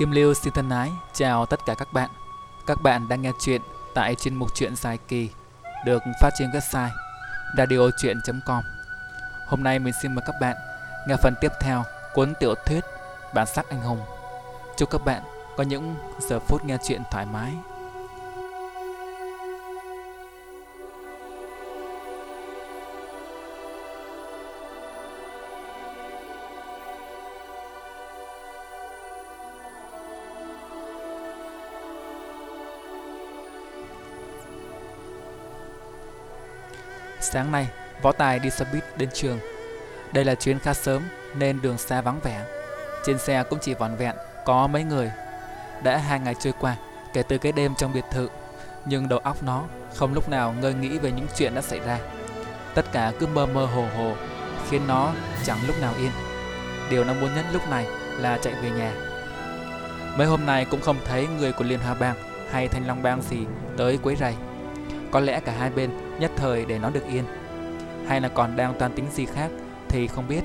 Kim Lưu xin thân ái, chào tất cả các bạn. Các bạn đang nghe chuyện tại chuyên mục truyện dài kỳ, được phát trên website radiochuyen.com. Hôm nay mình xin mời các bạn nghe phần tiếp theo cuốn tiểu thuyết Bản sắc anh hùng. Chúc các bạn có những giờ phút nghe chuyện thoải mái. Sáng nay, Võ Tài đi xe buýt đến trường. Đây là chuyến khá sớm nên đường xa vắng vẻ. Trên xe cũng chỉ vòn vẹn có mấy người. Đã hai ngày trôi qua kể từ cái đêm trong biệt thự, nhưng đầu óc nó không lúc nào ngơi nghĩ về những chuyện đã xảy ra. Tất cả cứ mơ mơ hồ hồ, khiến nó chẳng lúc nào yên. Điều nó muốn nhất lúc này là chạy về nhà. Mấy hôm nay cũng không thấy người của Liên Hoa Bang hay Thanh Long Bang gì tới quấy rầy. Có lẽ cả hai bên nhất thời để nó được yên. Hay là còn đang toan tính gì khác thì không biết.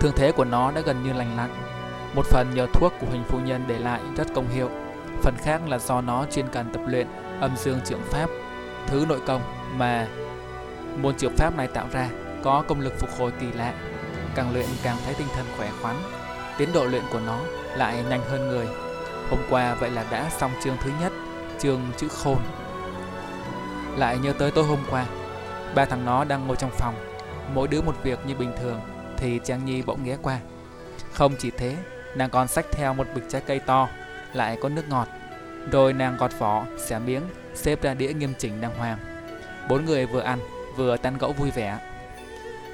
Thương thế của nó đã gần như lành lặn. Một phần nhờ thuốc của hình phu nhân để lại rất công hiệu. Phần khác là do nó chuyên cần tập luyện âm dương trưởng pháp, Thứ nội công mà môn trưởng pháp này tạo ra có công lực phục hồi kỳ lạ. Càng luyện càng thấy tinh thần khỏe khoắn. Tiến độ luyện của nó lại nhanh hơn người. Hôm qua vậy là đã xong chương thứ nhất, Chương chữ khôn lại nhớ tới tối hôm qua Ba thằng nó đang ngồi trong phòng Mỗi đứa một việc như bình thường Thì Trang Nhi bỗng ghé qua. Không chỉ thế Nàng còn xách theo một bịch trái cây to Lại có nước ngọt. Rồi nàng gọt vỏ, xẻ miếng Xếp ra đĩa nghiêm chỉnh đàng hoàng. Bốn người vừa ăn vừa tán gẫu vui vẻ.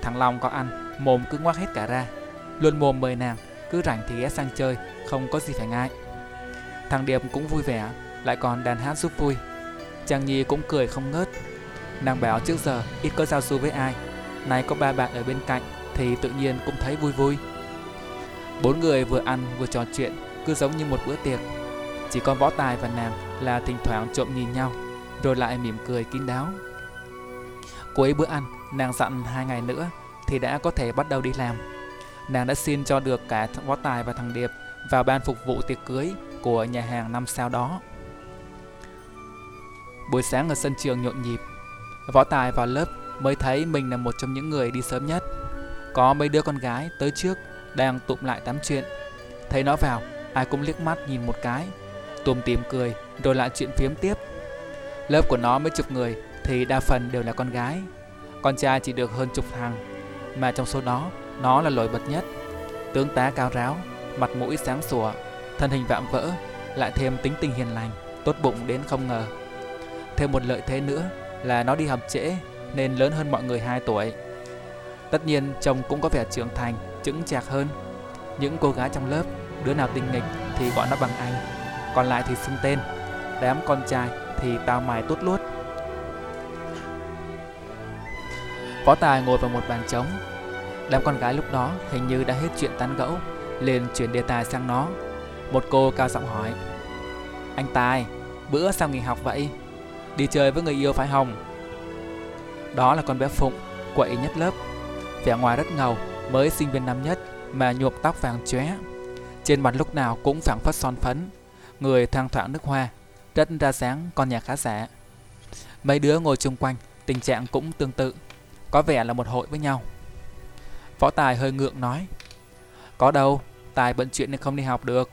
Thằng Long có ăn Mồm cứ ngoác hết cả ra. Luôn mồm mời nàng Cứ rảnh thì ghé sang chơi Không có gì phải ngại. Thằng Điệp cũng vui vẻ Lại còn đàn hát giúp vui. Trang Nhi cũng cười không ngớt. Nàng bảo trước giờ ít có giao du với ai, Nay có ba bạn ở bên cạnh Thì tự nhiên cũng thấy vui vui. Bốn người vừa ăn vừa trò chuyện, Cứ giống như một bữa tiệc. Chỉ còn võ tài và nàng là thỉnh thoảng trộm nhìn nhau, Rồi lại mỉm cười kín đáo. Cuối bữa ăn, Nàng dặn hai ngày nữa Thì đã có thể bắt đầu đi làm. Nàng đã xin cho được cả võ tài và thằng Điệp Vào ban phục vụ tiệc cưới Của nhà hàng năm sao đó. Buổi sáng ở sân trường nhộn nhịp. Võ Tài vào lớp mới thấy mình là một trong những người đi sớm nhất. Có mấy đứa con gái tới trước đang tụm lại tám chuyện. Thấy nó vào, ai cũng liếc mắt nhìn một cái Tùm tìm cười rồi lại chuyện phiếm tiếp. Lớp của nó mới chục người thì đa phần đều là con gái. Con trai chỉ được hơn chục thằng Mà trong số đó, nó là nổi bật nhất. Tướng tá cao ráo, mặt mũi sáng sủa Thân hình vạm vỡ, lại thêm tính tình hiền lành Tốt bụng đến không ngờ. Thêm một lợi thế nữa là nó đi học trễ nên lớn hơn mọi người 2 tuổi. Tất nhiên chồng cũng có vẻ trưởng thành, chững chạc hơn. Những cô gái trong lớp, đứa nào tinh nghịch thì gọi nó bằng anh, còn lại thì xưng tên. Đám con trai thì tao mài tốt luốt. Võ Tài ngồi vào một bàn trống. Đám con gái lúc đó hình như đã hết chuyện tán gẫu, liền chuyển đề tài sang nó. Một cô cao giọng hỏi: "Anh Tài, bữa sao nghỉ học vậy?" Đi chơi với người yêu phải không? Đó là con bé Phụng, quậy nhất lớp. Vẻ ngoài rất ngầu, mới sinh viên năm nhất mà nhuộm tóc vàng chóe. Trên mặt lúc nào cũng phảng phất son phấn, người thoang thoảng nước hoa, rất ra dáng con nhà khá giả. Mấy đứa ngồi chung quanh, tình trạng cũng tương tự, có vẻ là một hội với nhau. Võ Tài hơi ngượng nói, có đâu, Tài bận chuyện nên không đi học được.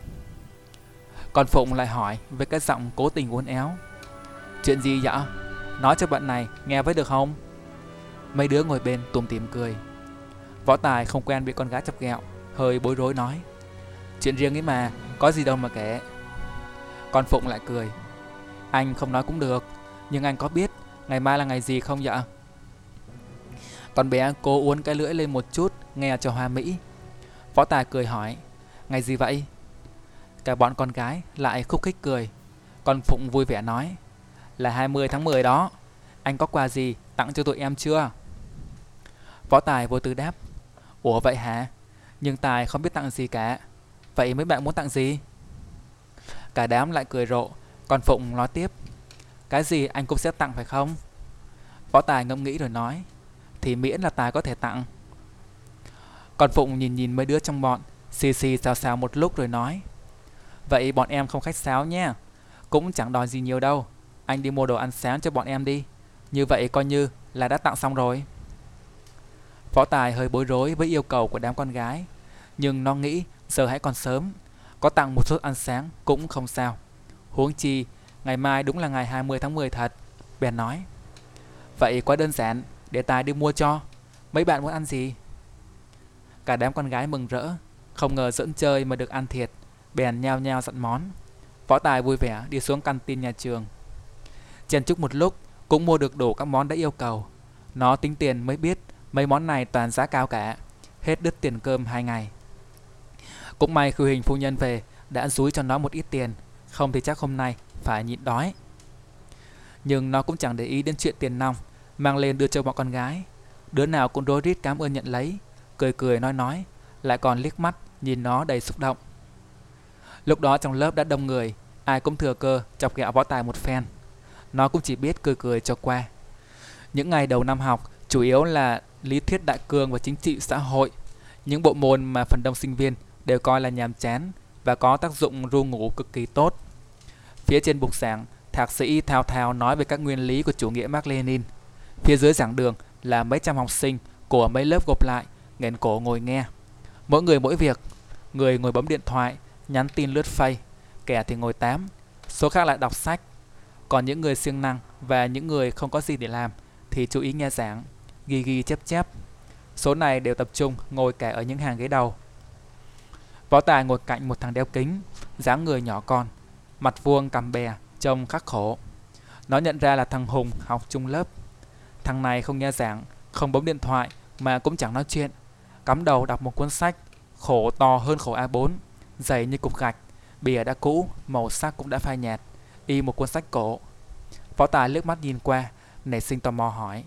Còn Phụng lại hỏi với cái giọng cố tình uốn éo. Chuyện gì dạ? Nói cho bạn này nghe với được không? Mấy đứa ngồi bên tùm tìm cười Võ Tài không quen bị con gái chọc ghẹo Hơi bối rối nói Chuyện riêng ấy mà, có gì đâu mà kể Con Phụng lại cười Anh không nói cũng được Nhưng anh có biết ngày mai là ngày gì không dạ? Con bé cố uốn cái lưỡi lên một chút Nghe cho hoa mỹ Võ Tài cười hỏi Ngày gì vậy? Cả bọn con gái lại khúc khích cười Con Phụng vui vẻ nói là 20 tháng 10 đó. Anh có quà gì tặng cho tụi em chưa? Võ Tài vô tư đáp. Ủa vậy hả? Nhưng Tài không biết tặng gì cả. Vậy mấy bạn muốn tặng gì? Cả đám lại cười rộ, còn Phụng nói tiếp. Cái gì anh cũng sẽ tặng phải không? Võ Tài ngẫm nghĩ rồi nói. Thì miễn là Tài có thể tặng. Còn Phụng nhìn nhìn mấy đứa trong bọn, xì xì xào xào một lúc rồi nói. Vậy bọn em không khách sáo nha Cũng chẳng đòi gì nhiều đâu. Anh đi mua đồ ăn sáng cho bọn em đi. Như vậy coi như là đã tặng xong rồi. Võ Tài hơi bối rối với yêu cầu của đám con gái. Nhưng nó nghĩ giờ hãy còn sớm. Có tặng một suất ăn sáng cũng không sao. Huống chi, ngày mai đúng là ngày 20 tháng 10 thật. Bèn nói. Vậy quá đơn giản, để Tài đi mua cho. Mấy bạn muốn ăn gì? Cả đám con gái mừng rỡ, không ngờ dẫn chơi mà được ăn thiệt, bèn nhao nhao dặn món. Võ Tài vui vẻ đi xuống căn tin nhà trường. Chen chúc một lúc cũng mua được đủ các món đã yêu cầu. Nó tính tiền mới biết mấy món này toàn giá cao cả, hết đứt tiền cơm hai ngày. Cũng may khư hình phu nhân về đã dúi cho nó một ít tiền, không thì chắc hôm nay phải nhịn đói. Nhưng nó cũng chẳng để ý đến chuyện tiền nong, mang lên đưa cho bọn con gái. Đứa nào cũng rối rít cảm ơn nhận lấy, cười cười nói nói, lại còn liếc mắt nhìn nó đầy xúc động. Lúc đó trong lớp đã đông người, ai cũng thừa cơ chọc ghẹo võ tài một phen. Nó cũng chỉ biết cười cười cho qua. Những ngày đầu năm học chủ yếu là lý thuyết đại cương và chính trị xã hội, những bộ môn mà phần đông sinh viên đều coi là nhàm chán và có tác dụng ru ngủ cực kỳ tốt. Phía trên bục giảng, thạc sĩ thao thao nói về các nguyên lý của chủ nghĩa Mark Lenin. Phía dưới giảng đường là mấy trăm học sinh của mấy lớp gộp lại, nghẹn cổ ngồi nghe. Mỗi người mỗi việc, người ngồi bấm điện thoại, nhắn tin lướt phay, kẻ thì ngồi tám, số khác lại đọc sách. Còn những người siêng năng và những người không có gì để làm thì chú ý nghe giảng, ghi ghi chép chép. Số này đều tập trung ngồi cả ở những hàng ghế đầu. Võ Tài ngồi cạnh một thằng đeo kính, dáng người nhỏ con, mặt vuông cằm bè, trông khắc khổ. Nó nhận ra là thằng Hùng học chung lớp. Thằng này không nghe giảng, không bấm điện thoại mà cũng chẳng nói chuyện. Cắm đầu đọc một cuốn sách, khổ to hơn khổ A4, dày như cục gạch, bìa đã cũ, màu sắc cũng đã phai nhạt, y một cuốn sách cổ. Võ Tài lướt mắt nhìn qua, nảy sinh tò mò hỏi,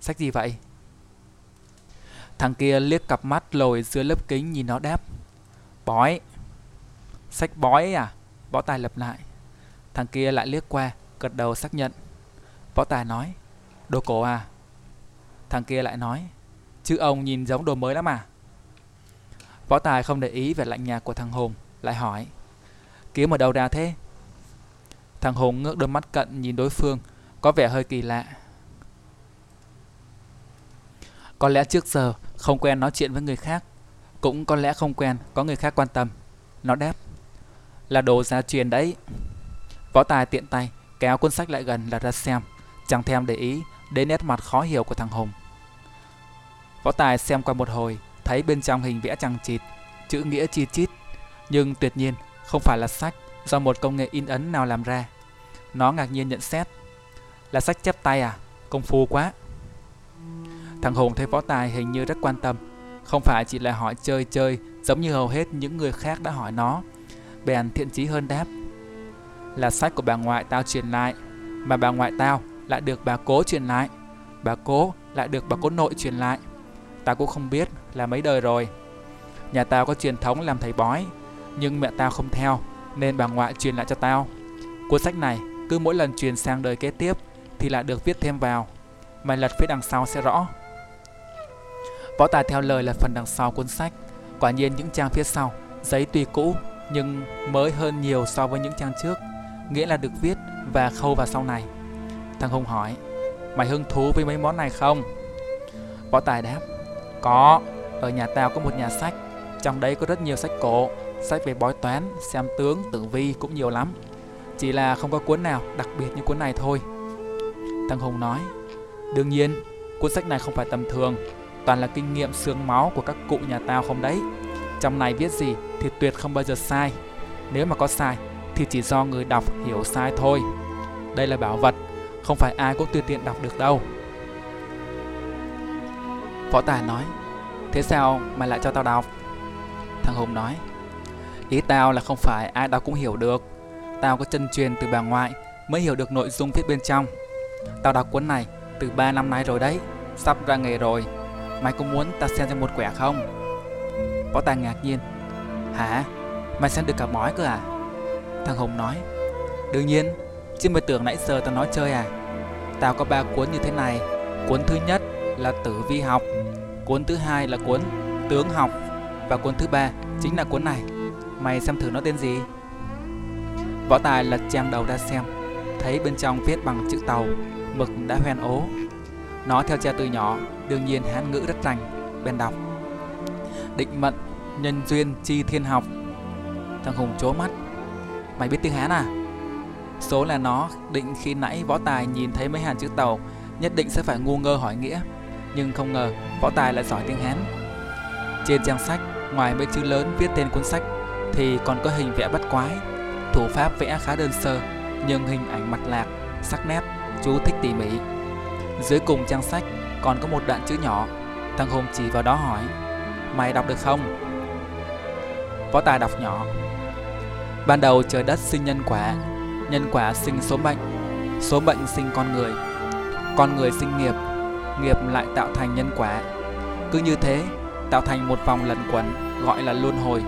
sách gì vậy? Thằng kia liếc cặp mắt lồi dưới lớp kính nhìn nó đáp, bói. Sách bói à? Võ Tài lặp lại. Thằng kia lại liếc qua, gật đầu xác nhận. Võ Tài nói, đồ cổ à? Thằng kia lại nói, chứ ông nhìn giống đồ mới lắm à? Võ Tài không để ý về lạnh nhạt của thằng Hùng, lại hỏi, kiếm ở đâu ra thế? Thằng Hùng ngước đôi mắt cận nhìn đối phương, có vẻ hơi kỳ lạ. Có lẽ trước giờ không quen nói chuyện với người khác, cũng có lẽ không quen có người khác quan tâm. Nó đáp, là đồ gia truyền đấy. Võ Tài tiện tay kéo cuốn sách lại gần là ra xem, chẳng thèm để ý đến nét mặt khó hiểu của thằng Hùng. Võ Tài xem qua một hồi, thấy bên trong hình vẽ chằng chịt, chữ nghĩa chi chít, nhưng tuyệt nhiên không phải là sách do một công nghệ in ấn nào làm ra. Nó ngạc nhiên nhận xét, là sách chép tay à, công phu quá. Thằng Hùng thấy Võ Tài hình như rất quan tâm, không phải chỉ là hỏi chơi chơi giống như hầu hết những người khác đã hỏi nó. Bèn thiện chí hơn đáp, là sách của bà ngoại tao truyền lại, mà bà ngoại tao lại được bà cố truyền lại, bà cố lại được bà cố nội truyền lại. Tao cũng không biết là mấy đời rồi. Nhà tao có truyền thống làm thầy bói, nhưng mẹ tao không theo, nên bà ngoại truyền lại cho tao. Cuốn sách này cứ mỗi lần truyền sang đời kế tiếp thì lại được viết thêm vào. Mày lật phía đằng sau sẽ rõ. Võ Tài theo lời là phần đằng sau cuốn sách. Quả nhiên những trang phía sau, giấy tuy cũ nhưng mới hơn nhiều so với những trang trước, nghĩa là được viết và khâu vào sau này. Thằng Hùng hỏi, mày hứng thú với mấy món này không? Võ Tài đáp, có, ở nhà tao có một nhà sách, trong đấy có rất nhiều sách cổ, sách về bói toán, xem tướng, tử vi cũng nhiều lắm. Chỉ là không có cuốn nào đặc biệt như cuốn này thôi. Thằng Hùng nói, đương nhiên, cuốn sách này không phải tầm thường, toàn là kinh nghiệm xương máu của các cụ nhà tao không đấy. Trong này viết gì thì tuyệt không bao giờ sai. Nếu mà có sai thì chỉ do người đọc hiểu sai thôi. Đây là bảo vật, không phải ai cũng tùy tiện đọc được đâu. Võ Tài nói, thế sao mày lại cho tao đọc? Thằng Hùng nói, ý tao là không phải ai đọc cũng hiểu được. Tao có chân truyền từ bà ngoại mới hiểu được nội dung viết bên trong. Tao đọc cuốn này từ 3 năm nay rồi đấy, sắp ra nghề rồi. Mày có muốn tao xem cho một quẻ không? Võ Tài ngạc nhiên. Hả? Mày xem được cả bói cơ à? Thằng Hùng nói. Đương nhiên, chứ mày tưởng nãy giờ tao nói chơi à? Tao có ba cuốn như thế này. Cuốn thứ nhất là tử vi học, cuốn thứ hai là cuốn tướng học và cuốn thứ ba chính là cuốn này. Mày xem thử nó tên gì? Võ Tài lật trang đầu ra xem, Thấy bên trong viết bằng chữ tàu, Mực đã hoen ố. Nó theo cha từ nhỏ, Đương nhiên hán ngữ rất rành Bên đọc. Định mệnh, Nhân duyên chi thiên học. Thằng Hùng chố mắt. Mày biết tiếng Hán à? Số là nó, định khi nãy võ tài nhìn thấy mấy hàng chữ tàu, Nhất định sẽ phải ngu ngơ hỏi nghĩa. Nhưng không ngờ, võ tài lại giỏi tiếng Hán. Trên trang sách, Ngoài mấy chữ lớn viết tên cuốn sách, Thì còn có hình vẽ bắt quái. Thủ pháp vẽ khá đơn sơ Nhưng hình ảnh mặt lạc, sắc nét Chú thích tỉ mỉ. Dưới cùng trang sách còn có một đoạn chữ nhỏ Thằng Hùng chỉ vào đó hỏi Mày đọc được không? Võ Tài đọc nhỏ Ban đầu trời đất sinh nhân quả Nhân quả sinh số bệnh Số bệnh sinh con người Con người sinh nghiệp Nghiệp lại tạo thành nhân quả. Cứ như thế tạo thành một vòng lẩn quẩn gọi là luân hồi.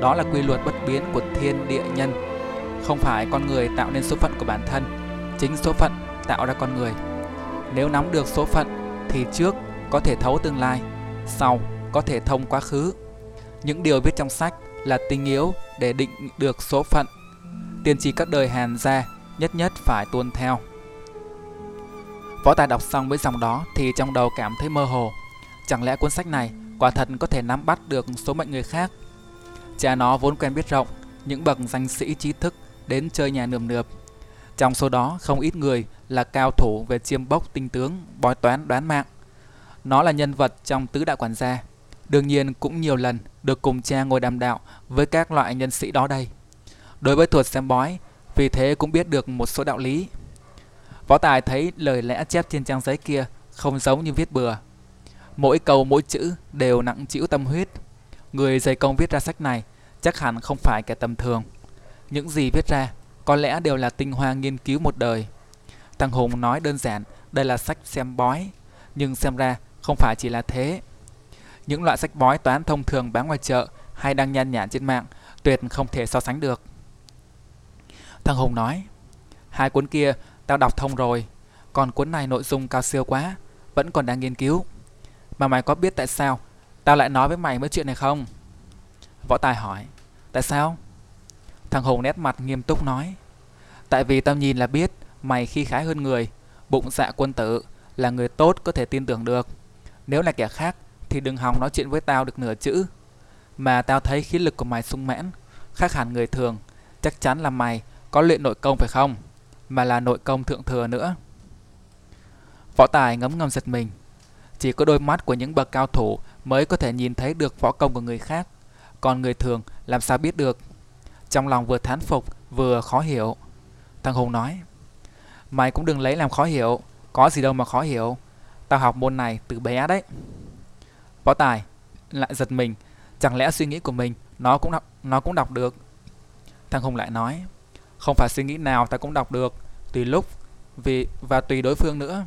Đó là quy luật bất biến của thiên địa nhân. Không phải con người tạo nên số phận của bản thân Chính số phận tạo ra con người Nếu nắm được số phận thì trước có thể thấu tương lai Sau có thể thông quá khứ Những điều viết trong sách là tinh yếu để định được số phận. Tiên tri các đời Hàn gia nhất nhất phải tuân theo. Võ Tài đọc xong với dòng đó thì trong đầu cảm thấy mơ hồ. Chẳng lẽ cuốn sách này quả thật có thể nắm bắt được số mệnh người khác? Cha nó vốn quen biết rộng, những bậc danh sĩ trí thức đến chơi nhà nườm nượp. Trong số đó không ít người là cao thủ về chiêm bốc tinh tướng, bói toán đoán mạng. Nó là nhân vật trong tứ đại quản gia Đương nhiên cũng nhiều lần được cùng cha ngồi đàm đạo với các loại nhân sĩ đó đây. Đối với thuật xem bói, vì thế cũng biết được một số đạo lý. Võ Tài thấy lời lẽ chép trên trang giấy kia không giống như viết bừa. Mỗi câu mỗi chữ đều nặng chịu tâm huyết. Người dày công viết ra sách này chắc hẳn không phải kẻ tầm thường. Những gì viết ra có lẽ đều là tinh hoa nghiên cứu một đời. Thằng Hùng nói đơn giản đây là sách xem bói, nhưng xem ra không phải chỉ là thế. Những loại sách bói toán thông thường bán ngoài chợ hay đăng nhan nhản trên mạng tuyệt không thể so sánh được. Thằng Hùng nói, hai cuốn kia tao đọc thông rồi, còn cuốn này nội dung cao siêu quá, vẫn còn đang nghiên cứu. Mà mày có biết tại sao tao lại nói với mày mấy chuyện này không? Võ Tài hỏi, tại sao? Thằng Hùng nét mặt nghiêm túc nói, tại vì tao nhìn là biết mày khi khái hơn người, bụng dạ quân tử, là người tốt có thể tin tưởng được. Nếu là kẻ khác thì đừng hòng nói chuyện với tao được nửa chữ. Mà tao thấy khí lực của mày sung mãn, khác hẳn người thường. Chắc chắn là mày có luyện nội công phải không? Mà là nội công thượng thừa nữa. Võ Tài ngấm ngầm giật mình. Chỉ có đôi mắt của những bậc cao thủ mới có thể nhìn thấy được võ công của người khác. Còn người thường làm sao biết được? Trong lòng vừa thán phục vừa khó hiểu. Thằng Hùng nói. Mày cũng đừng lấy làm khó hiểu. Có gì đâu mà khó hiểu. Tao học môn này từ bé đấy. Võ Tài lại giật mình, chẳng lẽ suy nghĩ của mình nó cũng đọc, nó cũng đọc được. Thằng Hùng lại nói, không phải suy nghĩ nào ta cũng đọc được, tùy lúc vì và tùy đối phương nữa.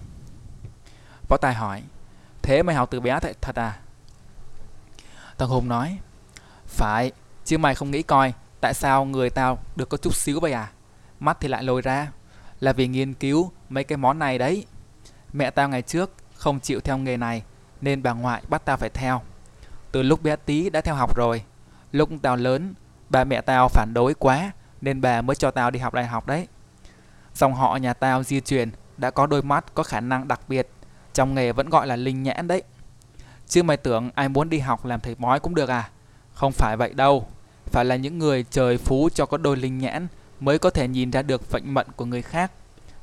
Võ Tài hỏi, thế mày học từ bé thật, thật à? Thằng Hùng nói, phải, chứ mày không nghĩ coi tại sao người tao được có chút xíu vậy à? Mắt thì lại lồi ra, là vì nghiên cứu mấy cái món này đấy. Mẹ tao ngày trước không chịu theo nghề này nên bà ngoại bắt tao phải theo. Từ lúc bé tí đã theo học rồi. Lúc tao lớn, bà mẹ tao phản đối quá nên bà mới cho tao đi học đại học đấy. Dòng họ nhà tao di truyền đã có đôi mắt có khả năng đặc biệt, trong nghề vẫn gọi là linh nhãn đấy. Chứ mày tưởng ai muốn đi học làm thầy bói cũng được à? Không phải vậy đâu. Phải là những người trời phú cho có đôi linh nhãn mới có thể nhìn ra được vận mệnh của người khác.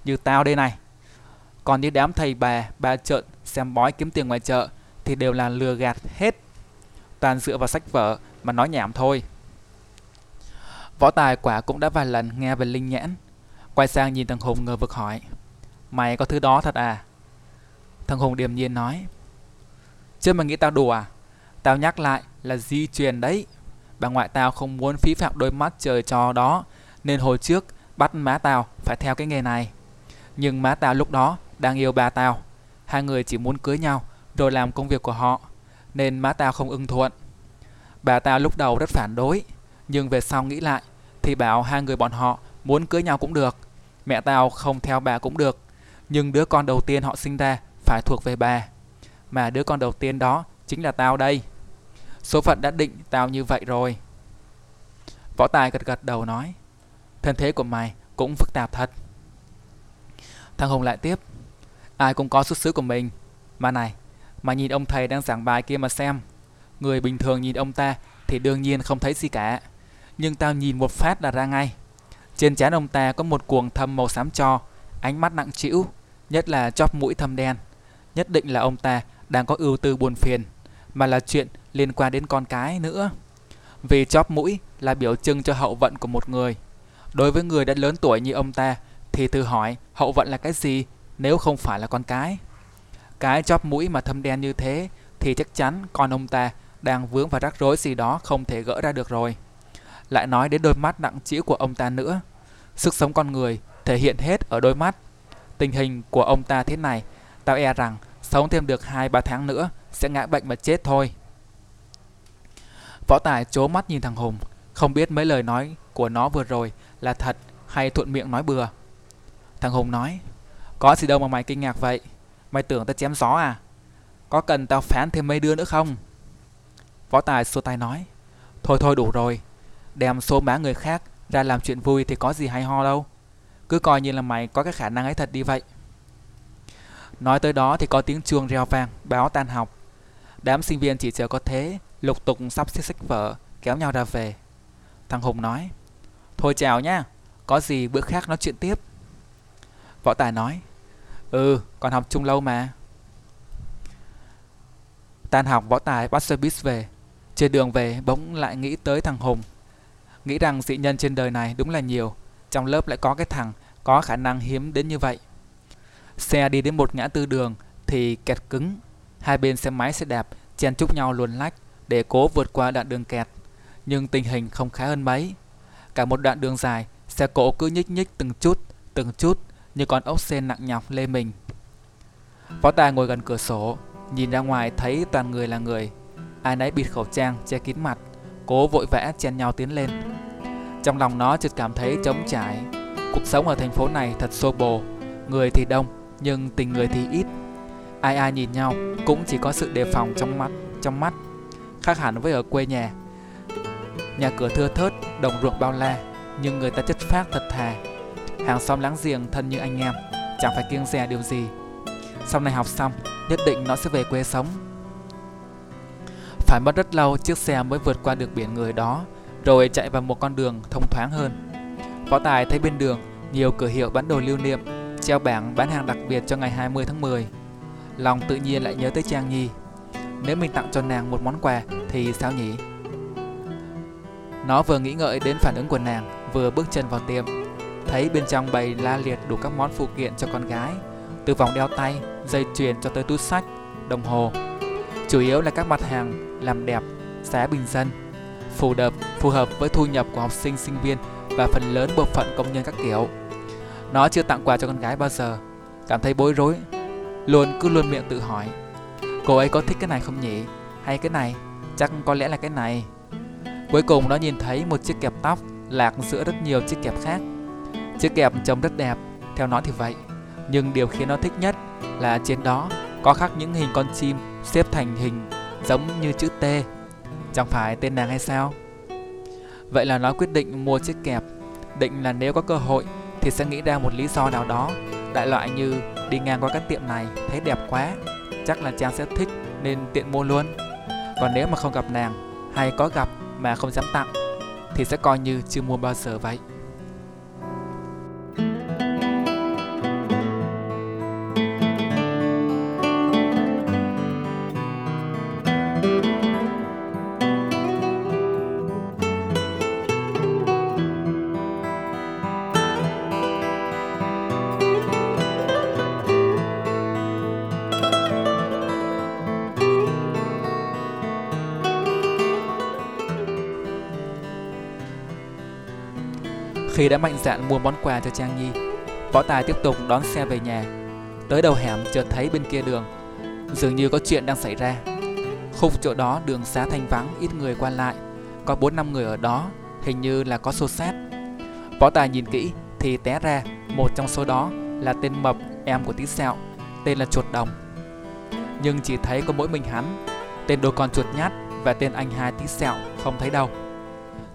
Như tao đây này. Còn như đám thầy bà, ba trợn xem bói kiếm tiền ngoài chợ thì đều là lừa gạt hết. Toàn dựa vào sách vở mà nói nhảm thôi. Võ Tài quả cũng đã vài lần nghe về Linh Nhãn. Quay sang nhìn thằng Hùng ngờ vực hỏi. Mày có thứ đó thật à? Thằng Hùng điềm nhiên nói. Chứ mày nghĩ tao đùa à? Tao nhắc lại là di truyền đấy. Bà ngoại tao không muốn phí phạm đôi mắt trời cho đó. Nên hồi trước bắt má tao phải theo cái nghề này. Nhưng má tao lúc đó đang yêu bà tao Hai người chỉ muốn cưới nhau rồi làm công việc của họ, nên má tao không ưng thuận. Bà tao lúc đầu rất phản đối, nhưng về sau nghĩ lại thì bảo hai người bọn họ muốn cưới nhau cũng được. Mẹ tao không theo bà cũng được, nhưng đứa con đầu tiên họ sinh ra phải thuộc về bà. Mà đứa con đầu tiên đó chính là tao đây. Số phận đã định tao như vậy rồi. Võ Tài gật gật đầu nói Thân thế của mày cũng phức tạp thật. Thằng Hùng lại tiếp. Ai cũng có xuất xứ của mình. Mà này, mà nhìn ông thầy đang giảng bài kia mà xem. Người bình thường nhìn ông ta thì đương nhiên không thấy gì cả. Nhưng tao nhìn một phát là ra ngay. Trên trán ông ta có một cuồng thâm màu xám cho, ánh mắt nặng trĩu, nhất là chóp mũi thâm đen. Nhất định là ông ta đang có ưu tư buồn phiền, mà là chuyện liên quan đến con cái nữa. Vì chóp mũi là biểu trưng cho hậu vận của một người. Đối với người đã lớn tuổi như ông ta thì thử hỏi hậu vận là cái gì nếu không phải là con cái. Cái chóp mũi mà thâm đen như thế thì chắc chắn con ông ta đang vướng vào rắc rối gì đó không thể gỡ ra được rồi. Lại nói đến đôi mắt nặng trĩu của ông ta nữa. Sức sống con người thể hiện hết ở đôi mắt. Tình hình của ông ta thế này, tao e rằng sống thêm được 2-3 tháng nữa sẽ ngã bệnh mà chết thôi. Võ Tài chố mắt nhìn thằng Hùng, không biết mấy lời nói của nó vừa rồi là thật hay thuận miệng nói bừa. Thằng Hùng nói, có gì đâu mà mày kinh ngạc vậy, mày tưởng tao chém gió à? Có cần tao phán thêm mấy đứa nữa không? Võ Tài xua tay nói, thôi thôi đủ rồi, đem số má người khác ra làm chuyện vui thì có gì hay ho đâu. Cứ coi như là mày có cái khả năng ấy thật đi vậy. Nói tới đó thì có tiếng chuông reo vang báo tan học. Đám sinh viên chỉ chờ có thế, lục tục sắp xếp sách vở, kéo nhau ra về. Thằng Hùng nói, thôi chào nhá, có gì bữa khác nói chuyện tiếp. Võ Tài nói, ừ, còn học chung lâu mà. Tan học Võ Tài bắt xe buýt về. Trên đường về bỗng lại nghĩ tới thằng Hùng. Nghĩ rằng dị nhân trên đời này đúng là nhiều, trong lớp lại có cái thằng có khả năng hiếm đến như vậy. Xe đi đến một ngã tư đường thì kẹt cứng. Hai bên xe máy xe đạp chen chúc nhau luồn lách để cố vượt qua đoạn đường kẹt. Nhưng tình hình không khá hơn mấy. Cả một đoạn đường dài, xe cộ cứ nhích nhích từng chút, từng chút như con ốc sen nặng nhọc lê mình. Phó tài ngồi gần cửa sổ, nhìn ra ngoài thấy toàn người là người. Ai nấy bịt khẩu trang, che kín mặt, cố vội vã chen nhau tiến lên. Trong lòng nó chợt cảm thấy trống trải. Cuộc sống ở thành phố này thật xô bồ, người thì đông nhưng tình người thì ít. Ai ai nhìn nhau cũng chỉ có sự đề phòng trong mắt, trong mắt. Khác hẳn với ở quê nhà. Nhà cửa thưa thớt, đồng ruộng bao la, nhưng người ta chất phác thật thà. Hàng xóm láng giềng thân như anh em, chẳng phải kiêng dè điều gì. Sau này học xong, nhất định nó sẽ về quê sống. Phải mất rất lâu chiếc xe mới vượt qua được biển người đó, rồi chạy vào một con đường thông thoáng hơn. Võ Tài thấy bên đường nhiều cửa hiệu bán đồ lưu niệm, treo bảng bán hàng đặc biệt cho ngày 20 tháng 10. Lòng tự nhiên lại nhớ tới Trang Nhi. Nếu mình tặng cho nàng một món quà thì sao nhỉ? Nó vừa nghĩ ngợi đến phản ứng của nàng, vừa bước chân vào tiệm. Thấy bên trong bày la liệt đủ các món phụ kiện cho con gái, từ vòng đeo tay, dây chuyền cho tới túi sách, đồng hồ. Chủ yếu là các mặt hàng làm đẹp, giá bình dân, phù hợp phù hợp với thu nhập của học sinh sinh viên và phần lớn bộ phận công nhân các kiểu. Nó chưa tặng quà cho con gái bao giờ, cảm thấy bối rối, luôn cứ luôn miệng tự hỏi, cô ấy có thích cái này không nhỉ? Hay cái này? Chắc có lẽ là cái này. Cuối cùng nó nhìn thấy một chiếc kẹp tóc lạc giữa rất nhiều chiếc kẹp khác. Chiếc kẹp trông rất đẹp, theo nó thì vậy. Nhưng điều khiến nó thích nhất là trên đó có khắc những hình con chim xếp thành hình giống như chữ T. Chẳng phải tên nàng hay sao? Vậy là nó quyết định mua chiếc kẹp, định là nếu có cơ hội thì sẽ nghĩ ra một lý do nào đó, đại loại như đi ngang qua các tiệm này thấy đẹp quá, chắc là chàng sẽ thích nên tiện mua luôn. Còn nếu mà không gặp nàng, hay có gặp mà không dám tặng, thì sẽ coi như chưa mua bao giờ vậy. Đã mạnh dạn mua món quà cho Trang Nhi, Võ Tài tiếp tục đón xe về nhà. Tới đầu hẻm chợt thấy bên kia đường, dường như có chuyện đang xảy ra. Khu chỗ đó đường xá thanh vắng, ít người qua lại, có bốn năm người ở đó, hình như là có xô xát. Võ Tài nhìn kỹ thì té ra một trong số đó là tên mập em của tí sẹo, tên là chuột đồng. Nhưng chỉ thấy có mỗi mình hắn, tên đồ con chuột nhát và tên anh hai tí sẹo không thấy đâu.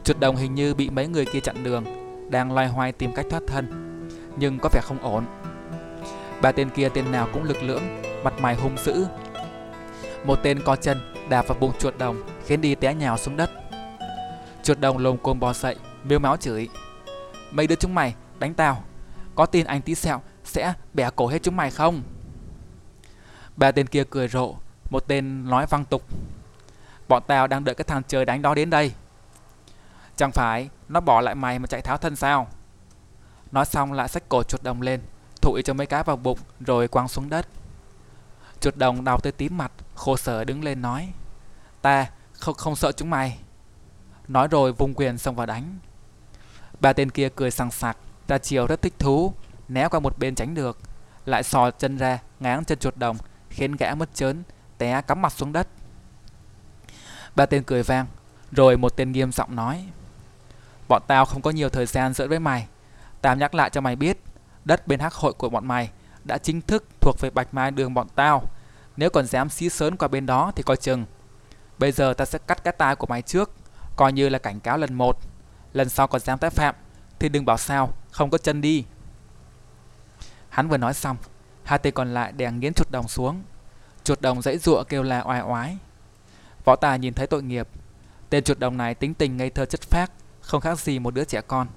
Chuột đồng hình như bị mấy người kia chặn đường đang loay hoay tìm cách thoát thân, nhưng có vẻ không ổn. Ba tên kia tên nào cũng lực lưỡng, mặt mày hung dữ. Một tên co chân đạp vào bụng chuột đồng khiến đi té nhào xuống đất. Chuột đồng lồm cồm bò dậy, miêu máu chửi. Mấy đứa chúng mày, đánh tao. Có tin anh tí sẹo sẽ bẻ cổ hết chúng mày không? Ba tên kia cười rộ, một tên nói văng tục. Bọn tao đang đợi cái thằng trời đánh đó đến đây. Chẳng phải nó bỏ lại mày mà chạy tháo thân sao? Nói xong lại xách cổ chuột đồng lên, thụi cho mấy cá vào bụng rồi quăng xuống đất. Chuột đồng đau tới tím mặt, khổ sở đứng lên nói. Ta không, không sợ chúng mày. Nói rồi vung quyền xông vào đánh. Ba tên kia cười sằng sặc, ra chiều rất thích thú, né qua một bên tránh được, lại sò chân ra ngáng chân chuột đồng, khiến gã mất chớn, té cắm mặt xuống đất. Ba tên cười vang, rồi một tên nghiêm giọng nói: "Bọn tao không có nhiều thời gian giỡn với mày, tao nhắc lại cho mày biết, đất bên hắc hội của bọn mày đã chính thức thuộc về Bạch Mai Đường bọn tao, nếu còn dám xí sớn qua bên đó thì coi chừng. Bây giờ ta sẽ cắt cái tai của mày trước, coi như là cảnh cáo lần một. Lần sau còn dám tái phạm thì đừng bảo sao, không có chân đi. Hắn vừa nói xong, hai tay còn lại đè nghiến chuột đồng xuống. Chuột đồng dãy dụa kêu la oai oái. Võ tài nhìn thấy tội nghiệp. Tên chuột đồng này tính tình ngây thơ chất phác, không khác gì một đứa trẻ con.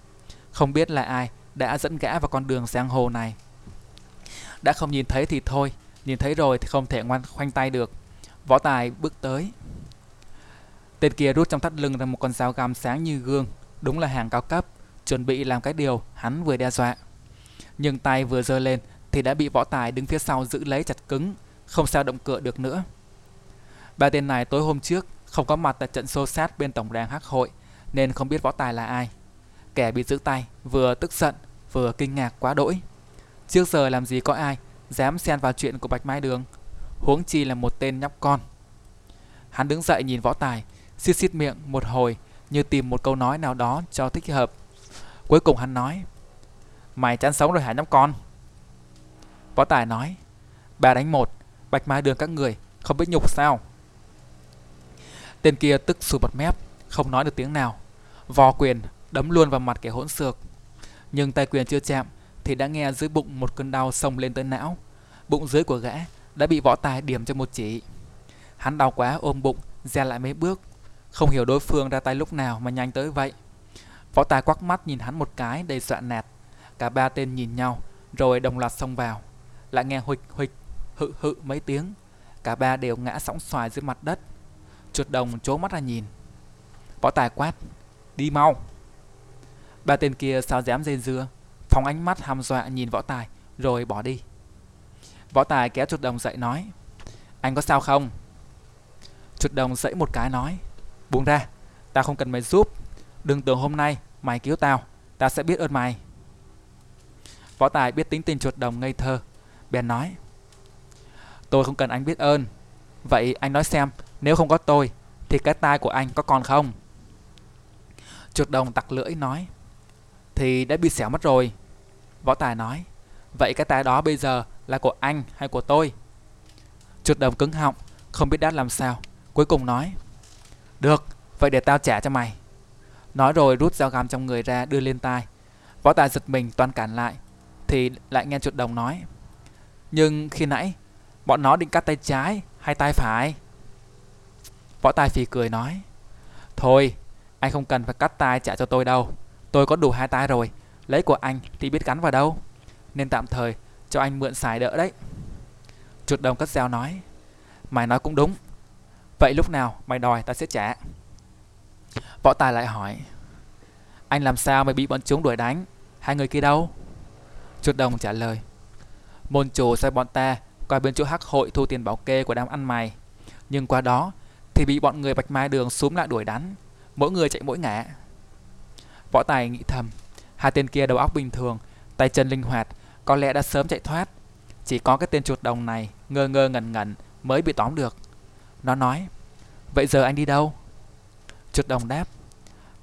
Không biết là ai đã dẫn gã vào con đường giang hồ này. Đã không nhìn thấy thì thôi, nhìn thấy rồi thì không thể ngoan khoanh tay được. Võ tài bước tới. Tên kia rút trong thắt lưng ra một con dao găm sáng như gương, đúng là hàng cao cấp, chuẩn bị làm cái điều hắn vừa đe dọa. Nhưng tay vừa giơ lên thì đã bị võ tài đứng phía sau giữ lấy chặt cứng, không sao động cựa được nữa. Ba tên này tối hôm trước không có mặt tại trận xô sát bên tổng đàn hắc hội nên không biết võ tài là ai. Kẻ bị giữ tay vừa tức giận vừa kinh ngạc quá đỗi. Trước giờ làm gì có ai dám xen vào chuyện của Bạch Mai Đường, huống chi là một tên nhóc con. Hắn đứng dậy nhìn võ tài, xiết xiết miệng một hồi như tìm một câu nói nào đó cho thích hợp. Cuối cùng hắn nói, mày chán sống rồi hả nhóc con? Võ tài nói, ba đánh một, Bạch Mai Đường các người không biết nhục sao? Tên kia tức sùi bật mép, không nói được tiếng nào. Vò quyền đấm luôn vào mặt kẻ hỗn xược. Nhưng tay quyền chưa chạm thì đã nghe dưới bụng một cơn đau xông lên tới não. Bụng dưới của gã đã bị võ tài điểm cho một chỉ. Hắn đau quá ôm bụng, ra lại mấy bước. Không hiểu đối phương ra tay lúc nào mà nhanh tới vậy. Võ tài quắc mắt nhìn hắn một cái đầy dọa nạt. Cả ba tên nhìn nhau, rồi đồng loạt xông vào. Lại nghe huịch huịch, hự hự mấy tiếng. Cả ba đều ngã sóng xoài dưới mặt đất. Chuột đồng trố mắt ra nhìn. Võ tài quát, đi mau. Ba tên kia sao dám dây dưa, phóng ánh mắt hăm dọa nhìn võ tài, rồi bỏ đi. Võ tài kéo chuột đồng dậy nói, anh có sao không? Chuột đồng dậy một cái nói, buông ra, tao không cần mày giúp, đừng tưởng hôm nay mày cứu tao, tao sẽ biết ơn mày. Võ tài biết tính tình chuột đồng ngây thơ, bèn nói, tôi không cần anh biết ơn, vậy anh nói xem, nếu không có tôi, thì cái tai của anh có còn không? Chuột đồng tặc lưỡi nói, thì đã bị xẻo mất rồi. Võ Tài nói, vậy cái tay đó bây giờ là của anh hay của tôi? Chuột đồng cứng họng, không biết đáp làm sao, cuối cùng nói, được, vậy để tao trả cho mày. Nói rồi rút dao găm trong người ra đưa lên tai. Võ Tài giật mình toàn cản lại, thì lại nghe chuột đồng nói, nhưng khi nãy, bọn nó định cắt tay trái hay tay phải? Võ Tài phì cười nói, thôi, anh không cần phải cắt tay trả cho tôi đâu. Tôi có đủ hai tay rồi, lấy của anh thì biết gắn vào đâu. Nên tạm thời cho anh mượn xài đỡ đấy. Chuột đồng cất dao nói, mày nói cũng đúng. Vậy lúc nào mày đòi ta sẽ trả. Võ Tài lại hỏi, anh làm sao mày bị bọn chúng đuổi đánh? Hai người kia đâu? Chuột đồng trả lời, môn chủ sai bọn ta qua bên chỗ hắc hội thu tiền bảo kê của đám ăn mày. Nhưng qua đó thì bị bọn người bạch mai đường xúm lại đuổi đánh. Mỗi người chạy mỗi ngã. Võ Tài nghĩ thầm, hai tên kia đầu óc bình thường, tay chân linh hoạt, có lẽ đã sớm chạy thoát. Chỉ có cái tên chuột đồng này ngơ ngơ ngẩn ngẩn mới bị tóm được. Nó nói, vậy giờ anh đi đâu? Chuột đồng đáp,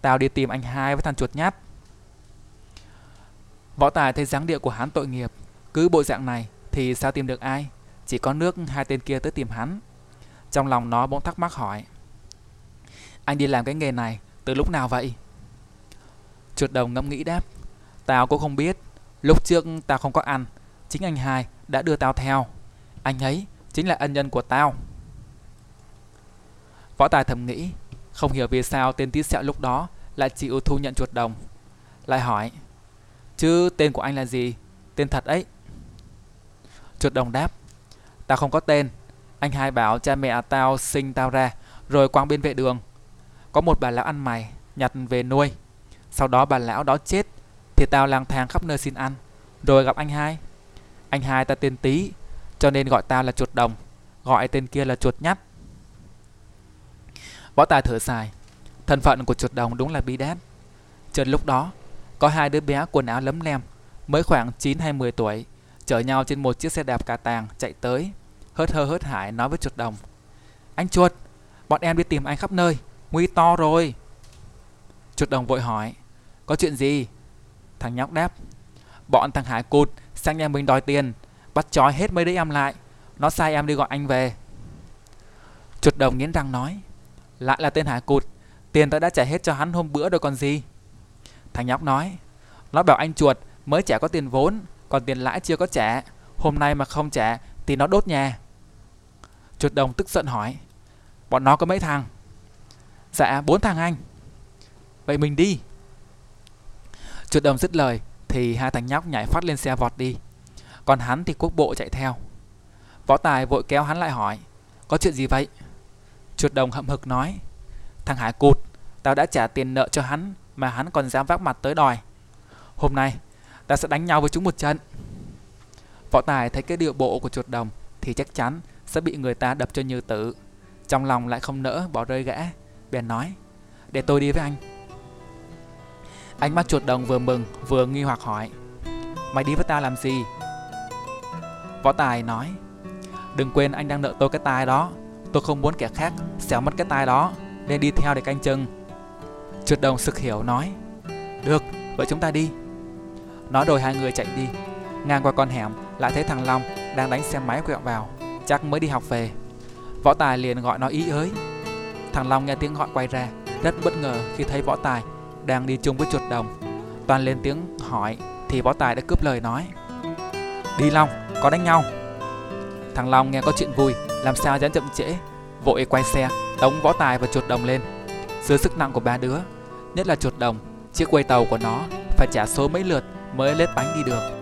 tao đi tìm anh hai với thằng chuột nhát. Võ Tài thấy dáng điệu của hắn tội nghiệp, cứ bộ dạng này thì sao tìm được ai? Chỉ có nước hai tên kia tới tìm hắn. Trong lòng nó bỗng thắc mắc hỏi, anh đi làm cái nghề này, từ lúc nào vậy? Chuột đồng ngẫm nghĩ đáp, Tao cũng không biết. Lúc trước tao không có ăn, Chính anh hai đã đưa tao theo. Anh ấy chính là ân nhân của tao. Võ Tài thầm nghĩ, Không hiểu vì sao tên tí sẹo lúc đó Lại chịu thu nhận chuột đồng. Lại hỏi, Chứ tên của anh là gì? Tên thật ấy. Chuột đồng đáp, Tao không có tên. Anh hai bảo cha mẹ tao sinh tao ra, Rồi quăng bên vệ đường. Có một bà lão ăn mày, Nhặt về nuôi. Sau đó bà lão đó chết, Thì tao lang thang khắp nơi xin ăn. Rồi gặp anh hai. Anh hai ta tên Tý, Cho nên gọi tao là chuột đồng, Gọi tên kia là chuột nhắt. Võ tài thở dài, Thân phận của chuột đồng đúng là bi đát. Chợt lúc đó, Có hai đứa bé quần áo lấm lem, Mới khoảng 9 hay 10 tuổi, Chở nhau trên một chiếc xe đạp cà tàng chạy tới, Hớt hơ hớt hải nói với chuột đồng. Anh chuột, Bọn em đi tìm anh khắp nơi. Nguy to rồi. Chuột đồng vội hỏi, Có chuyện gì? Thằng nhóc đáp, Bọn thằng Hải cụt sang nhà mình đòi tiền, Bắt trói hết mấy đứa em lại. Nó sai em đi gọi anh về. Chuột đồng nghiến răng nói, Lại là tên Hải cụt, Tiền ta đã trả hết cho hắn hôm bữa rồi còn gì. Thằng nhóc nói, Nó bảo anh chuột mới trả có tiền vốn, Còn tiền lãi chưa có trả. Hôm nay mà không trả thì nó đốt nhà. Chuột đồng tức giận hỏi, Bọn nó có mấy thằng? Dạ bốn thằng anh. Vậy mình đi. Chuột đồng dứt lời Thì hai thằng nhóc nhảy phát lên xe vọt đi. Còn hắn thì quốc bộ chạy theo. Võ Tài vội kéo hắn lại hỏi, Có chuyện gì vậy? Chuột đồng hậm hực nói, Thằng Hải cụt, Tao đã trả tiền nợ cho hắn Mà hắn còn dám vác mặt tới đòi. Hôm nay, Ta sẽ đánh nhau với chúng một trận. Võ Tài thấy cái điệu bộ của chuột đồng Thì chắc chắn sẽ bị người ta đập cho như tử. Trong lòng lại không nỡ bỏ rơi gã. Bèn nói Để tôi đi với anh. Ánh mắt chuột đồng vừa mừng vừa nghi hoặc hỏi Mày đi với ta làm gì? Võ Tài nói Đừng quên anh đang nợ tôi cái tai đó. Tôi không muốn kẻ khác xéo mất cái tai đó Nên đi theo để canh chừng. Chuột đồng sực hiểu nói Được, vậy chúng ta đi. Nói rồi hai người chạy đi. Ngang qua con hẻm lại thấy thằng Long đang đánh xe máy quẹo vào Chắc mới đi học về. Võ Tài liền gọi nó ý ới. Thằng Long nghe tiếng gọi quay ra Rất bất ngờ khi thấy Võ Tài đang đi chung với chuột đồng. Toàn lên tiếng hỏi Thì Võ Tài đã cướp lời nói. Đi Long, có đánh nhau. Thằng Long nghe có chuyện vui Làm sao dám chậm trễ Vội quay xe, đóng Võ Tài và chuột đồng lên. Dưới sức nặng của ba đứa Nhất là chuột đồng Chiếc quay tàu của nó phải trả số mấy lượt mới lết bánh đi được.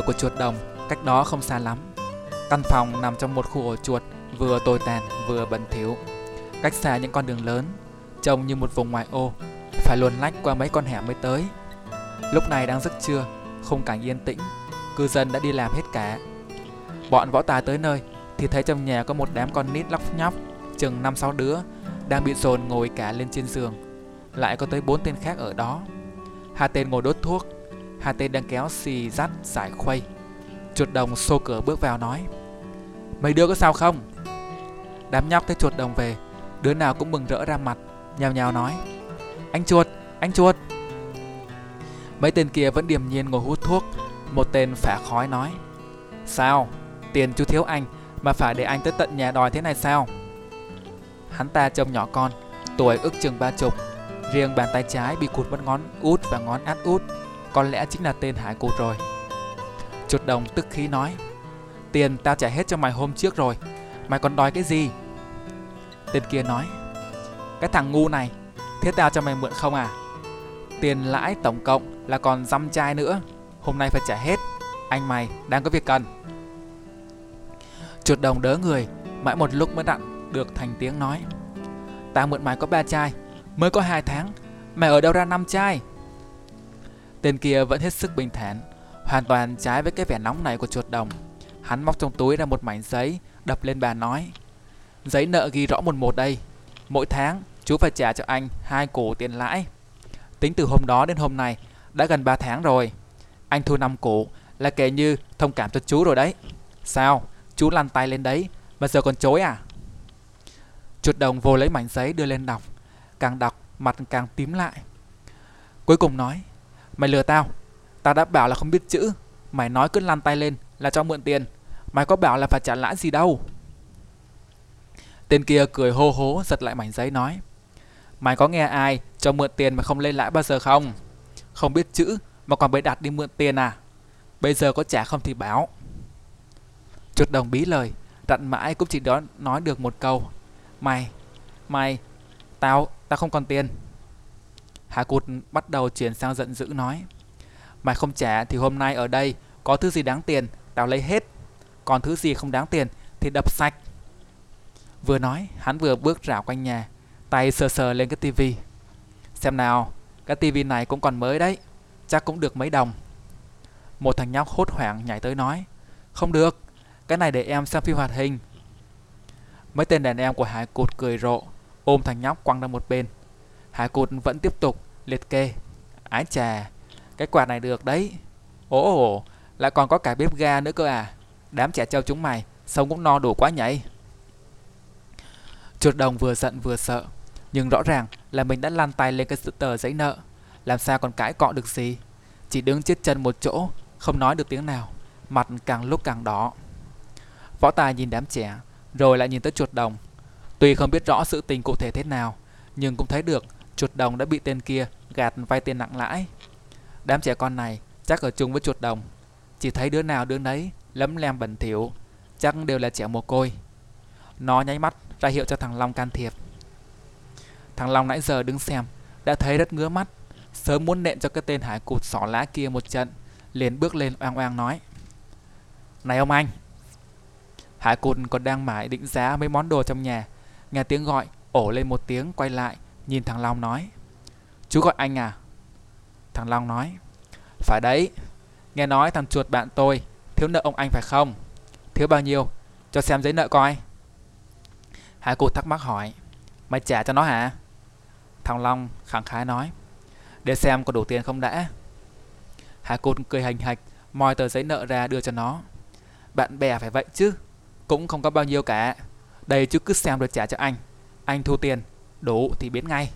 Ở của chuột đồng cách đó không xa lắm. Căn phòng nằm trong một khu ổ chuột vừa tồi tàn vừa bẩn thỉu, cách xa những con đường lớn, trông như một vùng ngoại ô, phải luồn lách qua mấy con hẻm mới tới. Lúc này đang giấc trưa, khung cảnh yên tĩnh, cư dân đã đi làm hết cả. Bọn võ tài tới nơi thì thấy trong nhà có một đám con nít lóc nhóc, chừng năm sáu đứa, đang bị dồn ngồi cả lên trên giường. Lại có tới bốn tên khác ở đó. Hai tên ngồi đốt thuốc, Hai tên đang kéo xì dắt giải khuây Chuột đồng xô cửa bước vào nói Mấy đứa có sao không? Đám nhóc thấy chuột đồng về Đứa nào cũng mừng rỡ ra mặt Nhào nhào nói Anh chuột, anh chuột Mấy tên kia vẫn điềm nhiên ngồi hút thuốc Một tên phả khói nói Sao? Tiền chú thiếu anh Mà phải để anh tới tận nhà đòi thế này sao? Hắn ta trông nhỏ con Tuổi ước chừng ba chục Riêng bàn tay trái bị cụt mất ngón út và ngón át út có lẽ chính là tên Hải cô rồi. Chuột đồng tức khí nói, Tiền tao trả hết cho mày hôm trước rồi, Mày còn đòi cái gì? Tên kia nói, Cái thằng ngu này, Thế tao cho mày mượn không à? Tiền lãi tổng cộng là còn dăm chai nữa, Hôm nay phải trả hết, Anh mày đang có việc cần. Chuột đồng đỡ người, Mãi một lúc mới đặn được thành tiếng nói, Tao mượn mày có ba chai, Mới có hai tháng, Mày ở đâu ra năm chai? Tên kia vẫn hết sức bình thản, hoàn toàn trái với cái vẻ nóng này của chuột đồng. Hắn móc trong túi ra một mảnh giấy, đập lên bàn nói. Giấy nợ ghi rõ một một đây. Mỗi tháng, chú phải trả cho anh hai cổ tiền lãi. Tính từ hôm đó đến hôm nay đã gần 3 tháng rồi. Anh thu 5 cổ là kể như thông cảm cho chú rồi đấy. Sao? Chú lăn tay lên đấy mà giờ còn chối à? Chuột đồng vô lấy mảnh giấy đưa lên đọc. Càng đọc mặt càng tím lại. Cuối cùng nói Mày lừa tao. Tao đã bảo là không biết chữ. Mày nói cứ lăn tay lên là cho mượn tiền. Mày có bảo là phải trả lãi gì đâu. Tên kia cười hô hố, giật lại mảnh giấy nói. Mày có nghe ai cho mượn tiền mà không lên lãi bao giờ không? Không biết chữ, mà còn bày đặt đi mượn tiền à? Bây giờ có trả không thì báo. Chuột đồng bí lời, Rặn mãi cũng chỉ đó nói được một câu. Mày Mày, Tao Tao không còn tiền. Hà Cụt bắt đầu chuyển sang giận dữ nói, Mày không trả thì hôm nay ở đây Có thứ gì đáng tiền, Tao lấy hết. Còn thứ gì không đáng tiền Thì đập sạch. Vừa nói, hắn vừa bước rảo quanh nhà, Tay sờ sờ lên cái tivi. Xem nào, Cái tivi này cũng còn mới đấy, Chắc cũng được mấy đồng. Một thằng nhóc hốt hoảng nhảy tới nói, Không được, Cái này để em xem phim hoạt hình. Mấy tên đàn em của Hải Cụt cười rộ, Ôm thằng nhóc quăng ra một bên. Hà Cụt vẫn tiếp tục liệt kê. Ái chà, Cái quạt này được đấy. Ồ, lại còn có cả bếp ga nữa cơ à? Đám trẻ trâu chúng mày, Sống cũng no đủ quá nhảy Chuột đồng vừa giận vừa sợ, Nhưng rõ ràng là mình đã lăn tay lên cái tờ giấy nợ. Làm sao còn cãi cọ được gì? Chỉ đứng chết chân một chỗ, Không nói được tiếng nào, Mặt càng lúc càng đỏ. Võ tài nhìn đám trẻ, Rồi lại nhìn tới chuột đồng. Tuy không biết rõ sự tình cụ thể thế nào, Nhưng cũng thấy được chuột đồng đã bị tên kia gạt vay tiền nặng lãi. Đám trẻ con này chắc ở chung với chuột đồng. Chỉ thấy đứa nào đứa nấy lấm lem bẩn thỉu, Chắc đều là trẻ mồ côi. Nó nháy mắt ra hiệu cho thằng Long can thiệp. Thằng Long nãy giờ đứng xem, Đã thấy rất ngứa mắt, Sớm muốn nện cho cái tên hải cụt xỏ lá kia một trận, liền bước lên oang oang nói, Này ông anh. Hải cụt còn đang mải định giá mấy món đồ trong nhà, Nghe tiếng gọi ổ lên một tiếng quay lại Nhìn thằng Long nói. Chú gọi anh à? Thằng Long nói. Phải đấy, Nghe nói thằng chuột bạn tôi, Thiếu nợ ông anh phải không? Thiếu bao nhiêu? Cho xem giấy nợ coi. Hai cụt thắc mắc hỏi. Mày trả cho nó hả? Thằng Long khẳng khái nói. Để xem có đủ tiền không đã. Hai cụt cười hành hạch, moi tờ giấy nợ ra đưa cho nó. Bạn bè phải vậy chứ, Cũng không có bao nhiêu cả. Đây chứ cứ xem rồi trả cho anh. Anh thu tiền Đủ thì biến ngay.